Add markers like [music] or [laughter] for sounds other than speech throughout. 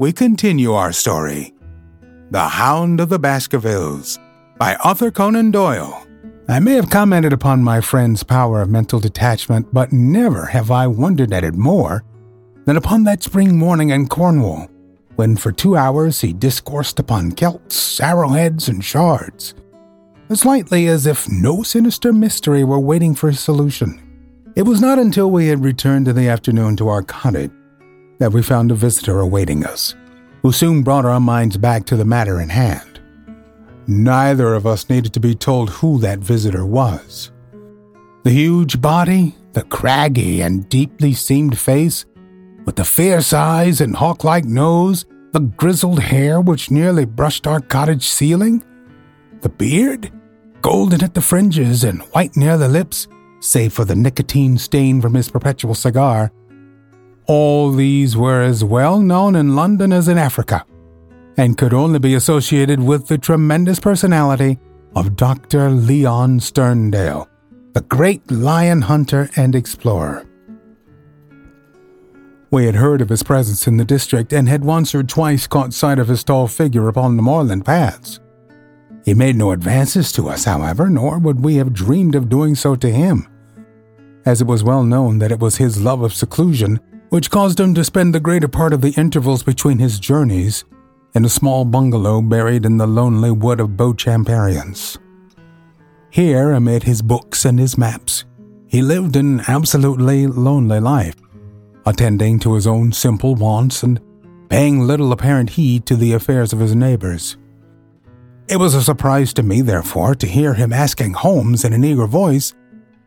we continue our story The Hound of the Baskervilles by Arthur Conan Doyle. I may have commented upon my friend's power of mental detachment, but never have I wondered at it more than upon that spring morning in Cornwall, when for two hours he discoursed upon celts, arrowheads, and shards, as lightly as if no sinister mystery were waiting for solution. It was not until we had returned in the afternoon to our cottage that we found a visitor awaiting us, who soon brought our minds back to the matter in hand. Neither of us needed to be told who that visitor was. The huge body, the craggy and deeply seamed face, with the fierce eyes and hawk like nose, the grizzled hair which nearly brushed our cottage ceiling, the beard, golden at the fringes and white near the lips, save for the nicotine stain from his perpetual cigar. All these were as well known in London as in Africa, and could only be associated with the tremendous personality of Dr. Leon Sterndale, the great lion hunter and explorer. We had heard of his presence in the district and had once or twice caught sight of his tall figure upon the moorland paths. He made no advances to us, however, nor would we have dreamed of doing so to him, as it was well known that it was his love of seclusion which caused him to spend the greater part of the intervals between his journeys in a small bungalow buried in the lonely wood of Beauchamp Arriance. Here, amid his books and his maps, he lived an absolutely lonely life, attending to his own simple wants and paying little apparent heed to the affairs of his neighbors. It was a surprise to me, therefore, to hear him asking Holmes in an eager voice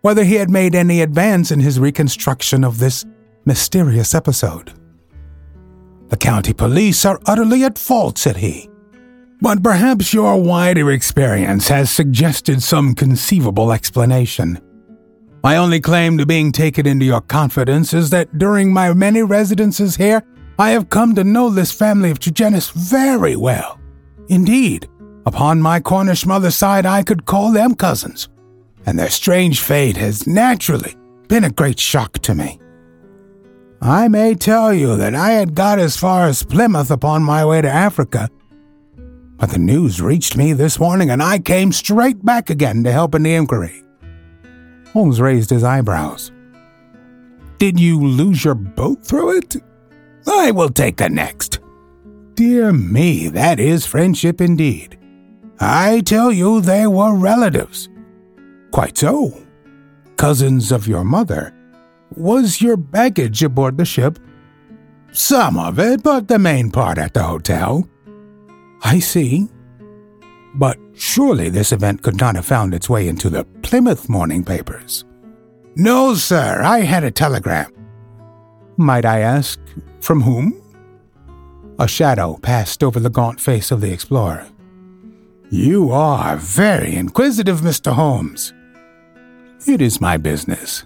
whether he had made any advance in his reconstruction of this mysterious episode. The county police are utterly at fault, said he. But perhaps your wider experience has suggested some conceivable explanation. My only claim to being taken into your confidence is that during my many residences here, I have come to know this family of Tregennis very well. Indeed, upon my Cornish mother's side, I could call them cousins, and their strange fate has naturally been a great shock to me. I may tell you that I had got as far as Plymouth upon my way to Africa, but the news reached me this morning and I came straight back again to help in the inquiry. Holmes raised his eyebrows. Did you lose your boat through it? I will take the next. Dear me, that is friendship indeed. I tell you, they were relatives. Quite so. Cousins of your mother. Was your baggage aboard the ship? Some of it, but the main part at the hotel. I see. But surely this event could not have found its way into the Plymouth morning papers. No, sir, I had a telegram. Might I ask, from whom? A shadow passed over the gaunt face of the explorer. You are very inquisitive, Mr. Holmes. It is my business.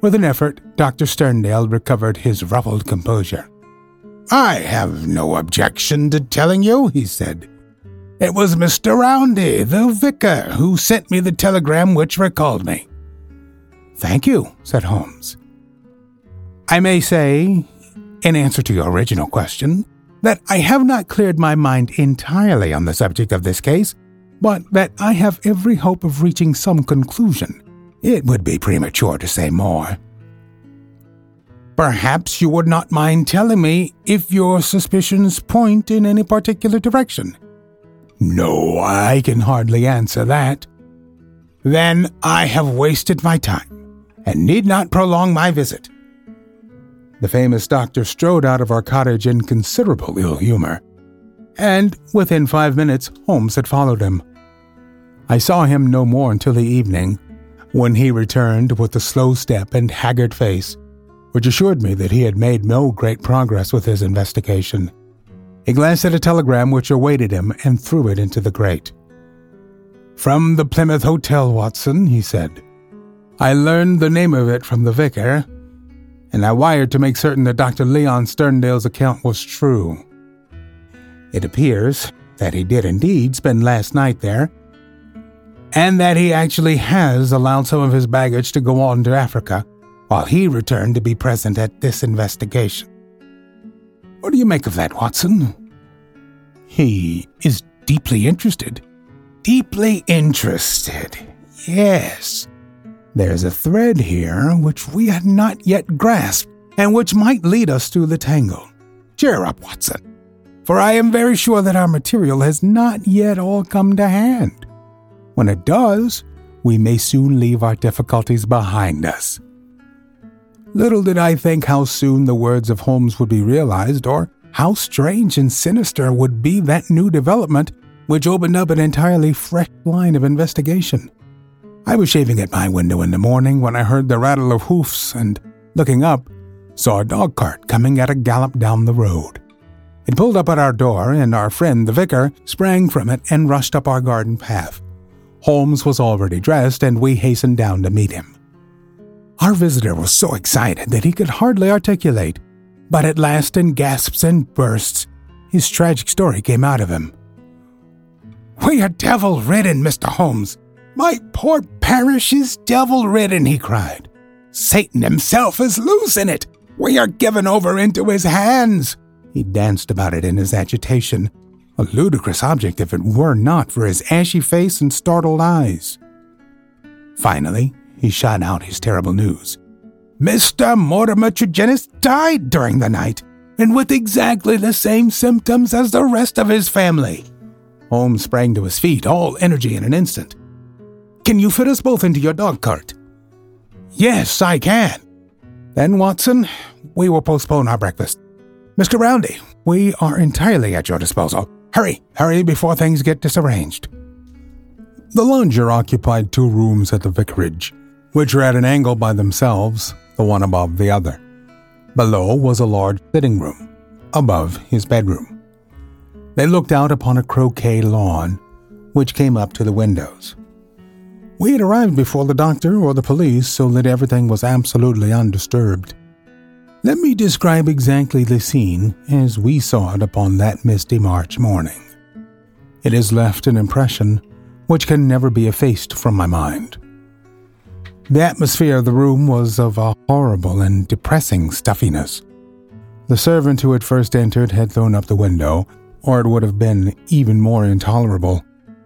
With an effort, Dr. Sterndale recovered his ruffled composure. I have no objection to telling you, he said. It was Mr. Roundhay, the vicar, who sent me the telegram which recalled me. Thank you, said Holmes. I may say, in answer to your original question, that I have not cleared my mind entirely on the subject of this case, but that I have every hope of reaching some conclusion. It would be premature to say more. Perhaps you would not mind telling me if your suspicions point in any particular direction. No, I can hardly answer that. Then I have wasted my time and need not prolong my visit. The famous doctor strode out of our cottage in considerable ill humor, and within five minutes Holmes had followed him. I saw him no more until the evening, when he returned with a slow step and haggard face, which assured me that he had made no great progress with his investigation. He glanced at a telegram which awaited him and threw it into the grate. From the Plymouth Hotel, Watson, he said. I learned the name of it from the vicar, and I wired to make certain that Dr. Leon Sterndale's account was true. It appears that he did indeed spend last night there, and that he actually has allowed some of his baggage to go on to Africa while he returned to be present at this investigation. What do you make of that, Watson? He is deeply interested. Deeply interested, yes. There's a thread here which we had not yet grasped and which might lead us through the tangle. Cheer up, Watson for I am very sure that our material has not yet all come to hand. When it does, we may soon leave our difficulties behind us. Little did I think how soon the words of Holmes would be realized, or how strange and sinister would be that new development which opened up an entirely fresh line of investigation. I was shaving at my window in the morning when I heard the rattle of hoofs and, looking up, saw a dog cart coming at a gallop down the road. It pulled up at our door, and our friend, the vicar, sprang from it and rushed up our garden path. Holmes was already dressed, and we hastened down to meet him. Our visitor was so excited that he could hardly articulate, but at last, in gasps and bursts, his tragic story came out of him. We are devil ridden, Mr. Holmes. My poor parish is devil ridden, he cried. Satan himself is loose in it. We are given over into his hands. He danced about it in his agitation, a ludicrous object if it were not for his ashy face and startled eyes. Finally, he shot out his terrible news. Mr. Mortimer Tregennis died during the night, and with exactly the same symptoms as the rest of his family. Holmes sprang to his feet, all energy in an instant. Can you fit us both into your dog cart? Yes, I can. Then, Watson, we will postpone our breakfast. Mr. Roundhay, we are entirely at your disposal. Hurry, hurry before things get disarranged. The lounger occupied two rooms at the vicarage, which were at an angle by themselves, the one above the other. Below was a large sitting room, above his bedroom. They looked out upon a croquet lawn, which came up to the windows. We had arrived before the doctor or the police, so that everything was absolutely undisturbed. Let me describe exactly the scene as we saw it upon that misty March morning. It has left an impression which can never be effaced from my mind. The atmosphere of the room was of a horrible and depressing stuffiness. The servant who had first entered had thrown up the window, or it would have been even more intolerable.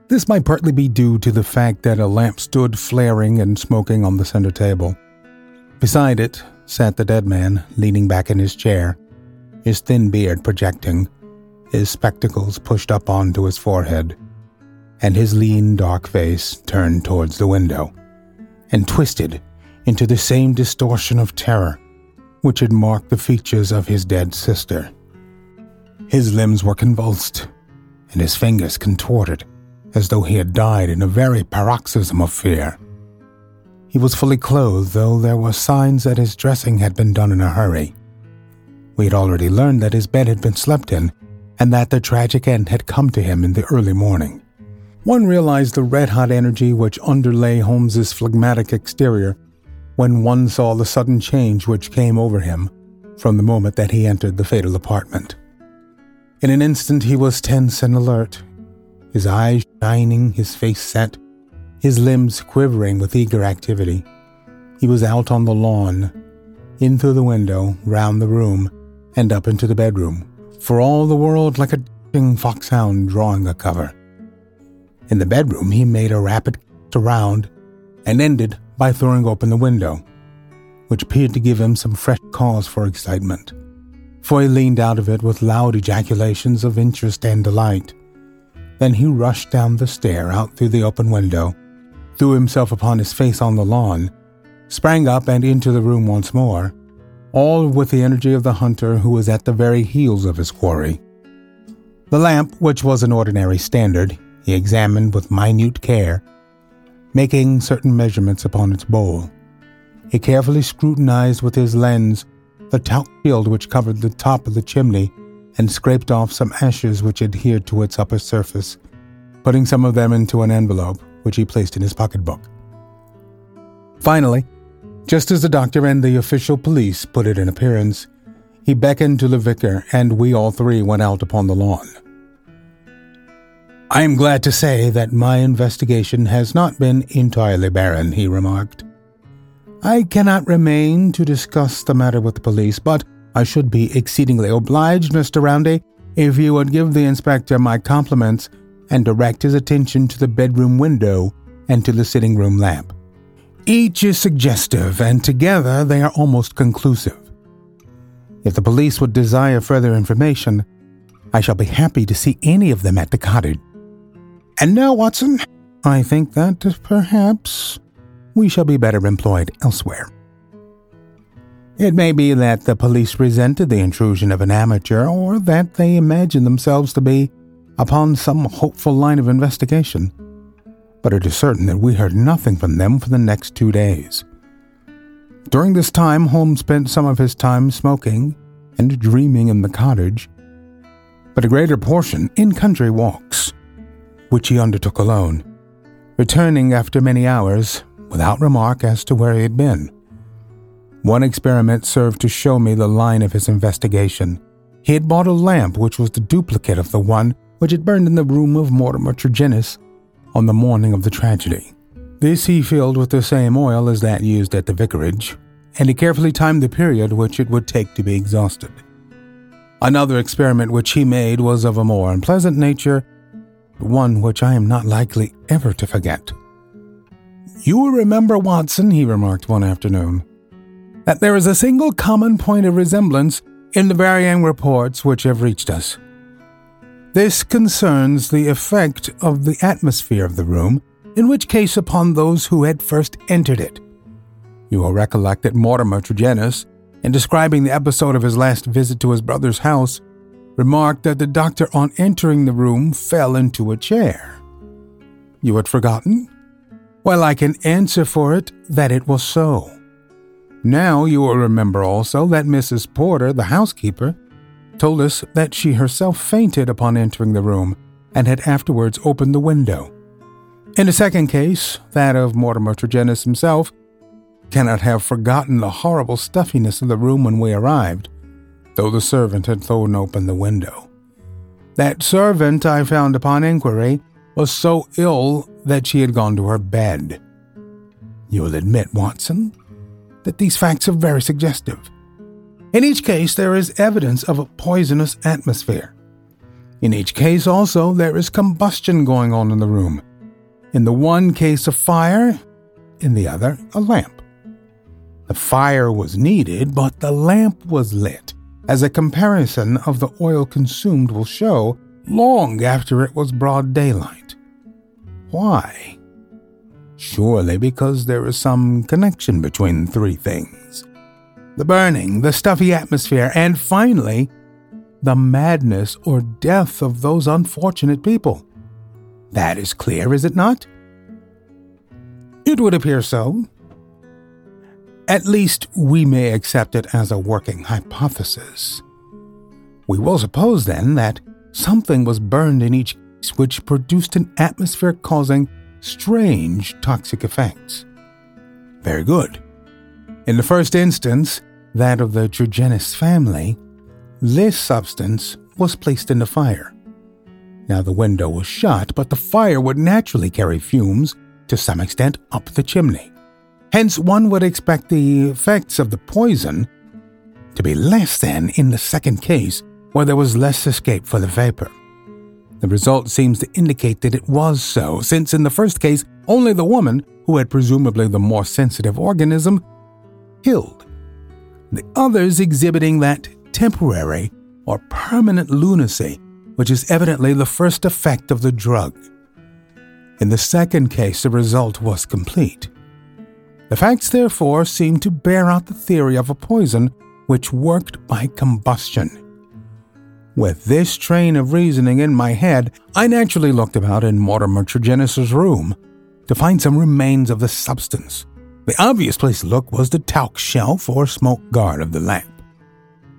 This might partly be due to the fact that a lamp stood flaring and smoking on the center table. Beside it, sat the dead man, leaning back in his chair, his thin beard projecting, his spectacles pushed up onto his forehead, and his lean, dark face turned towards the window, and twisted into the same distortion of terror which had marked the features of his dead sister. His limbs were convulsed, and his fingers contorted as though he had died in a very paroxysm of fear. He was fully clothed, though there were signs that his dressing had been done in a hurry. We had already learned that his bed had been slept in, and that the tragic end had come to him in the early morning. One realized the red hot energy which underlay Holmes's phlegmatic exterior when one saw the sudden change which came over him from the moment that he entered the fatal apartment. In an instant he was tense and alert, his eyes shining, his face set, his limbs quivering with eager activity. He was out on the lawn, in through the window, round the room, and up into the bedroom, for all the world like a dashing foxhound drawing a cover. In the bedroom, he made a rapid around and ended by throwing open the window, which appeared to give him some fresh cause for excitement, for he leaned out of it with loud ejaculations of interest and delight. Then he rushed down the stair out through the open window threw himself upon his face on the lawn, sprang up and into the room once more, all with the energy of the hunter who was at the very heels of his quarry. The lamp, which was an ordinary standard, he examined with minute care, making certain measurements upon its bowl. He carefully scrutinized with his lens the talc shield which covered the top of the chimney and scraped off some ashes which adhered to its upper surface, putting some of them into an envelope which he placed in his pocketbook. Finally, just as the doctor and the official police put it in appearance, he beckoned to the vicar, and we all three went out upon the lawn. I am glad to say that my investigation has not been entirely barren, he remarked. I cannot remain to discuss the matter with the police, but I should be exceedingly obliged, Mr. Roundhay, if you would give the inspector my compliments and direct his attention to the bedroom window and to the sitting room lamp. Each is suggestive, and together they are almost conclusive. If the police would desire further information, I shall be happy to see any of them at the cottage. And now, Watson, I think that perhaps we shall be better employed elsewhere. It may be that the police resented the intrusion of an amateur, or that they imagined themselves to be upon some hopeful line of investigation, but it is certain that we heard nothing from them for the next two days. During this time, Holmes spent some of his time smoking and dreaming in the cottage, but a greater portion in country walks, which he undertook alone, returning after many hours without remark as to where he had been. One experiment served to show me the line of his investigation. He had bought a lamp which was the duplicate of the one which had burned in the room of Mortimer Tregennis on the morning of the tragedy. This he filled with the same oil as that used at the vicarage, and he carefully timed the period which it would take to be exhausted. Another experiment which he made was of a more unpleasant nature, one which I am not likely ever to forget. You will remember, Watson, he remarked one afternoon, that there is a single common point of resemblance in the varying reports which have reached us. This concerns the effect of the atmosphere of the room, in which case upon those who had first entered it. You will recollect that Mortimer Tregennis, in describing the episode of his last visit to his brother's house, remarked that the doctor on entering the room fell into a chair. You had forgotten? Well, I can answer for it that it was so. Now you will remember also that Mrs. Porter, the housekeeper, told us that she herself fainted upon entering the room and had afterwards opened the window. In the second case, that of Mortimer Tregennis himself, cannot have forgotten the horrible stuffiness of the room when we arrived, though the servant had thrown open the window. That servant, I found upon inquiry, was so ill that she had gone to her bed. You'll admit, Watson, that these facts are very suggestive. In each case, there is evidence of a poisonous atmosphere. In each case, also, there is combustion going on in the room. In the one case, a fire, in the other, a lamp. The fire was needed, but the lamp was lit, as a comparison of the oil consumed will show long after it was broad daylight. Why? Surely because there is some connection between three things the burning, the stuffy atmosphere, and finally, the madness or death of those unfortunate people. That is clear, is it not? It would appear so. At least we may accept it as a working hypothesis. We will suppose then that something was burned in each case which produced an atmosphere causing strange toxic effects. Very good. In the first instance, that of the Tregennis family, this substance was placed in the fire. Now the window was shut, but the fire would naturally carry fumes to some extent up the chimney. Hence, one would expect the effects of the poison to be less than in the second case, where there was less escape for the vapor. The result seems to indicate that it was so, since in the first case, only the woman, who had presumably the more sensitive organism, killed. The others exhibiting that temporary or permanent lunacy, which is evidently the first effect of the drug. In the second case, the result was complete. The facts, therefore, seem to bear out the theory of a poison which worked by combustion. With this train of reasoning in my head, I naturally looked about in Mortimer Tregennis's room to find some remains of the substance. The obvious place to look was the talc shelf or smoke guard of the lamp.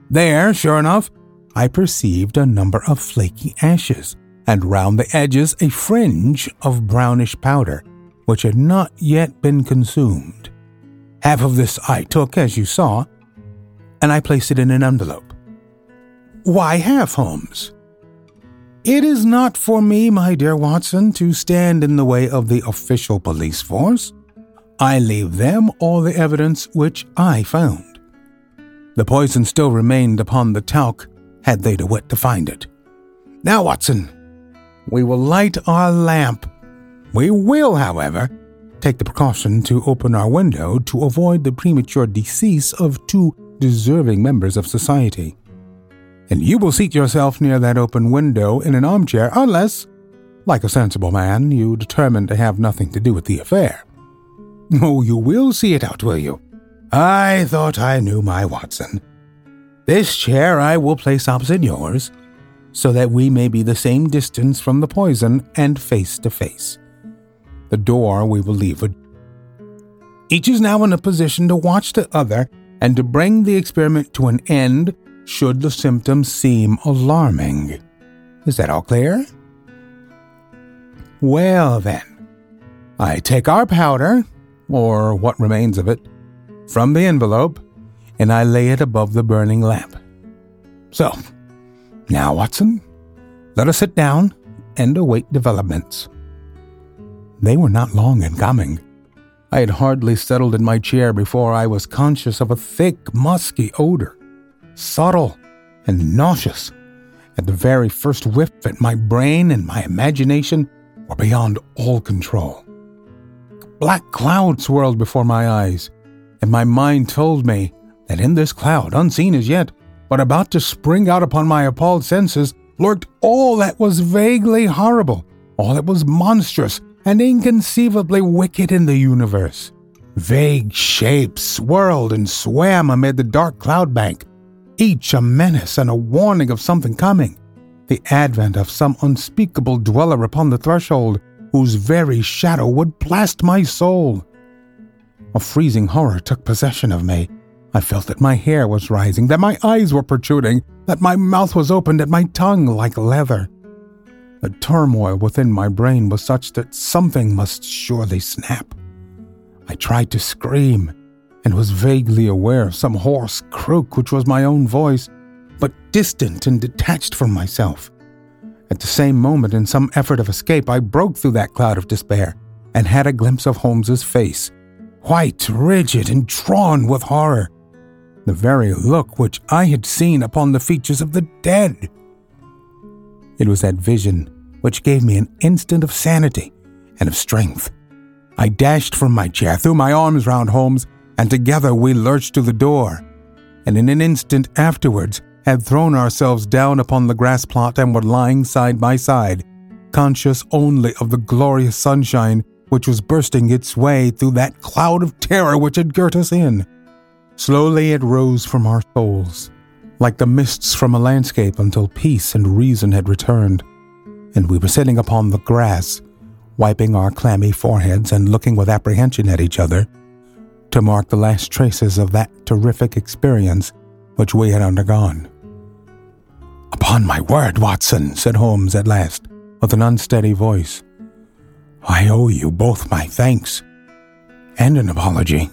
There, sure enough, I perceived a number of flaky ashes, and round the edges a fringe of brownish powder, which had not yet been consumed. Half of this I took, as you saw, and I placed it in an envelope. Why half, Holmes? It is not for me, my dear Watson, to stand in the way of the official police force. I leave them all the evidence which I found. The poison still remained upon the talc had they the wit to find it. Now, Watson, we will light our lamp. We will, however, take the precaution to open our window to avoid the premature decease of two deserving members of society and you will seat yourself near that open window in an armchair unless, like a sensible man, you determine to have nothing to do with the affair. Oh, you will see it out, will you? I thought I knew my Watson. This chair I will place opposite yours, so that we may be the same distance from the poison and face to face. The door we will leave. Each is now in a position to watch the other and to bring the experiment to an end should the symptoms seem alarming. Is that all clear? Well, then, I take our powder, or what remains of it, from the envelope, and I lay it above the burning lamp. So, now, Watson, let us sit down and await developments. They were not long in coming. I had hardly settled in my chair before I was conscious of a thick, musky odor subtle, and nauseous. At the very first whiff at my brain and my imagination were beyond all control. Black clouds swirled before my eyes, and my mind told me that in this cloud, unseen as yet, but about to spring out upon my appalled senses, lurked all that was vaguely horrible, all that was monstrous and inconceivably wicked in the universe. Vague shapes swirled and swam amid the dark cloud bank, each a menace and a warning of something coming, the advent of some unspeakable dweller upon the threshold whose very shadow would blast my soul. A freezing horror took possession of me. I felt that my hair was rising, that my eyes were protruding, that my mouth was opened, and my tongue like leather. The turmoil within my brain was such that something must surely snap. I tried to scream, and was vaguely aware of some hoarse croak which was my own voice, but distant and detached from myself. At the same moment, in some effort of escape, I broke through that cloud of despair and had a glimpse of Holmes's face, white, rigid, and drawn with horror, the very look which I had seen upon the features of the dead. It was that vision which gave me an instant of sanity and of strength. I dashed from my chair, threw my arms round Holmes, and together we lurched to the door, and in an instant afterwards had thrown ourselves down upon the grass plot and were lying side by side, conscious only of the glorious sunshine which was bursting its way through that cloud of terror which had girt us in. Slowly it rose from our souls, like the mists from a landscape, until peace and reason had returned, and we were sitting upon the grass, wiping our clammy foreheads and looking with apprehension at each other to mark the last traces of that terrific experience which we had undergone. Upon my word, Watson, said Holmes at last, with an unsteady voice, I owe you both my thanks and an apology.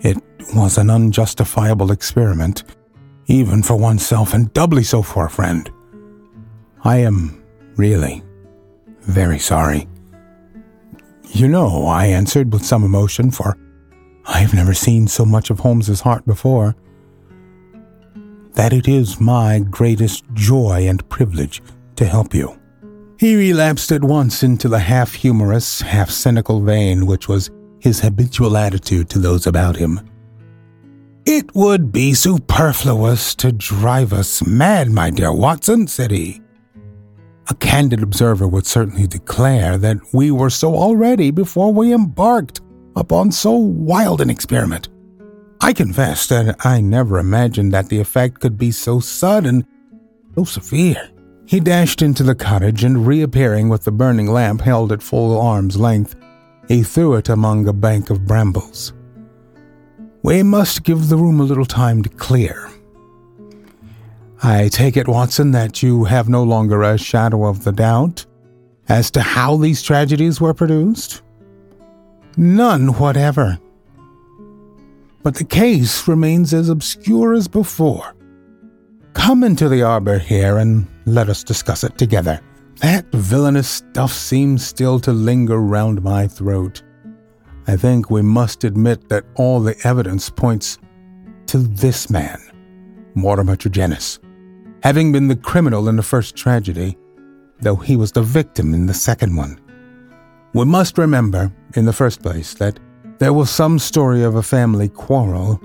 It was an unjustifiable experiment, even for oneself, and doubly so for a friend. I am really very sorry. You know, I answered with some emotion, for I've never seen so much of Holmes's heart before. That it is my greatest joy and privilege to help you. He relapsed at once into the half humorous, half cynical vein which was his habitual attitude to those about him. It would be superfluous to drive us mad, my dear Watson, said he. A candid observer would certainly declare that we were so already before we embarked upon so wild an experiment. I confess that I never imagined that the effect could be so sudden, so severe. He dashed into the cottage and, reappearing with the burning lamp held at full arm's length, he threw it among a bank of brambles. We must give the room a little time to clear. I take it, Watson, that you have no longer a shadow of the doubt as to how these tragedies were produced? None whatever. But the case remains as obscure as before. Come into the arbor here and let us discuss it together. That villainous stuff seems still to linger round my throat. I think we must admit that all the evidence points to this man, Mortimer Tregennis, having been the criminal in the first tragedy, though he was the victim in the second one. We must remember, in the first place, that there was some story of a family quarrel,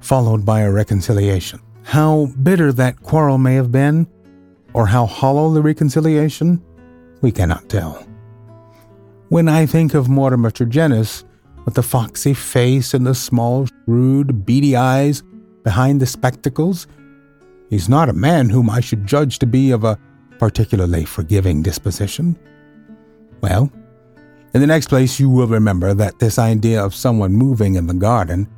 followed by a reconciliation. How bitter that quarrel may have been, or how hollow the reconciliation, we cannot tell. When I think of Mortimer Tregennis, with the foxy face and the small, shrewd, beady eyes behind the spectacles, he's not a man whom I should judge to be of a particularly forgiving disposition. Well, in the next place, you will remember that this idea of someone moving in the garden,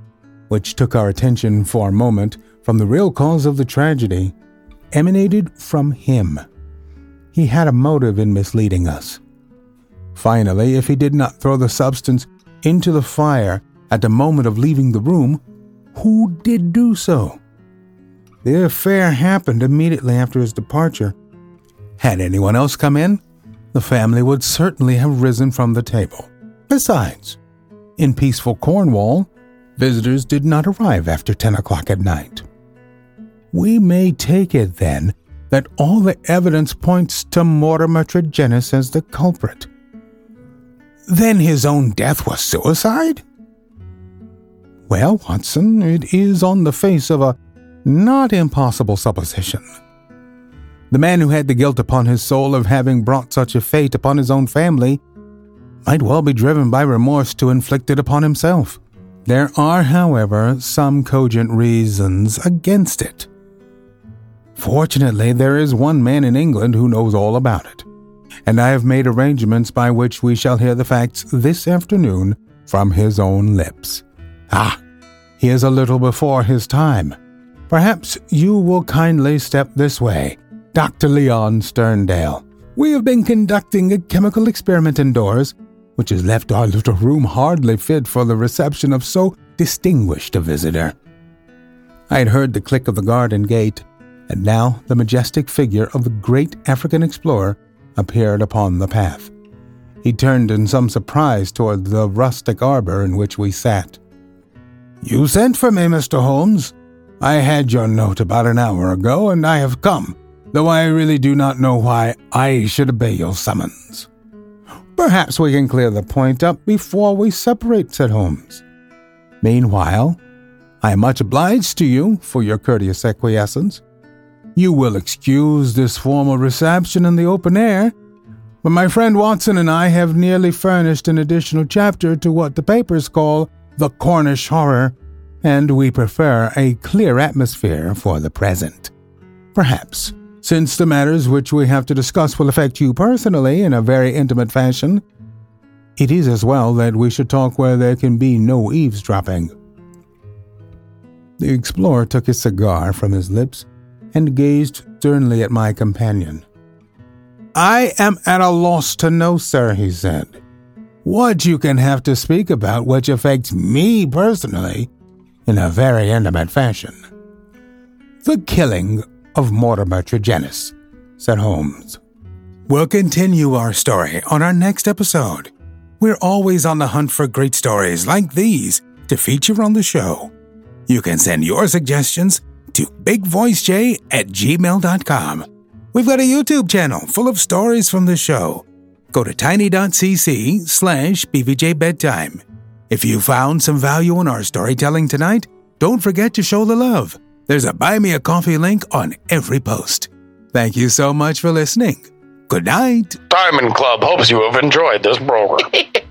which took our attention for a moment from the real cause of the tragedy, emanated from him. He had a motive in misleading us. Finally, if he did not throw the substance into the fire at the moment of leaving the room, who did do so? The affair happened immediately after his departure. Had anyone else come in, the family would certainly have risen from the table. Besides, in peaceful Cornwall, visitors did not arrive after 10 o'clock at night. We may take it then that all the evidence points to Mortimer Tregennis as the culprit. Then his own death was suicide? Well, Watson, it is on the face of a not impossible supposition. The man who had the guilt upon his soul of having brought such a fate upon his own family might well be driven by remorse to inflict it upon himself. There are, however, some cogent reasons against it. Fortunately, there is one man in England who knows all about it, and I have made arrangements by which we shall hear the facts this afternoon from his own lips. Ah, he is a little before his time. Perhaps you will kindly step this way, Dr. Leon Sterndale. We have been conducting a chemical experiment indoors, which has left our little room hardly fit for the reception of so distinguished a visitor. I had heard the click of the garden gate and now the majestic figure of the great African explorer appeared upon the path. He turned in some surprise toward the rustic arbor in which we sat. You sent for me, Mr. Holmes. I had your note about an hour ago, and I have come, though I really do not know why I should obey your summons. Perhaps we can clear the point up before we separate, said Holmes. Meanwhile, I am much obliged to you for your courteous acquiescence. You will excuse this formal reception in the open air, but my friend Watson and I have nearly furnished an additional chapter to what the papers call the Cornish horror, and we prefer a clear atmosphere for the present. Perhaps, since the matters which we have to discuss will affect you personally in a very intimate fashion, it is as well that we should talk where there can be no eavesdropping. The explorer took his cigar from his lips and gazed sternly at my companion. I am at a loss to know, sir, he said, what you can have to speak about which affects me personally in a very intimate fashion. The killing of Mortimer Tregennis, said Holmes. We'll continue our story on our next episode. We're always on the hunt for great stories like these to feature on the show. You can send your suggestions to bigvoicej at gmail.com. We've got a YouTube channel full of stories from the show. Go to tiny.cc slash bvjbedtime. If you found some value in our storytelling tonight, don't forget to show the love. There's a Buy Me a Coffee link on every post. Thank you so much for listening. Good night. Diamond Club hopes you have enjoyed this program. [laughs]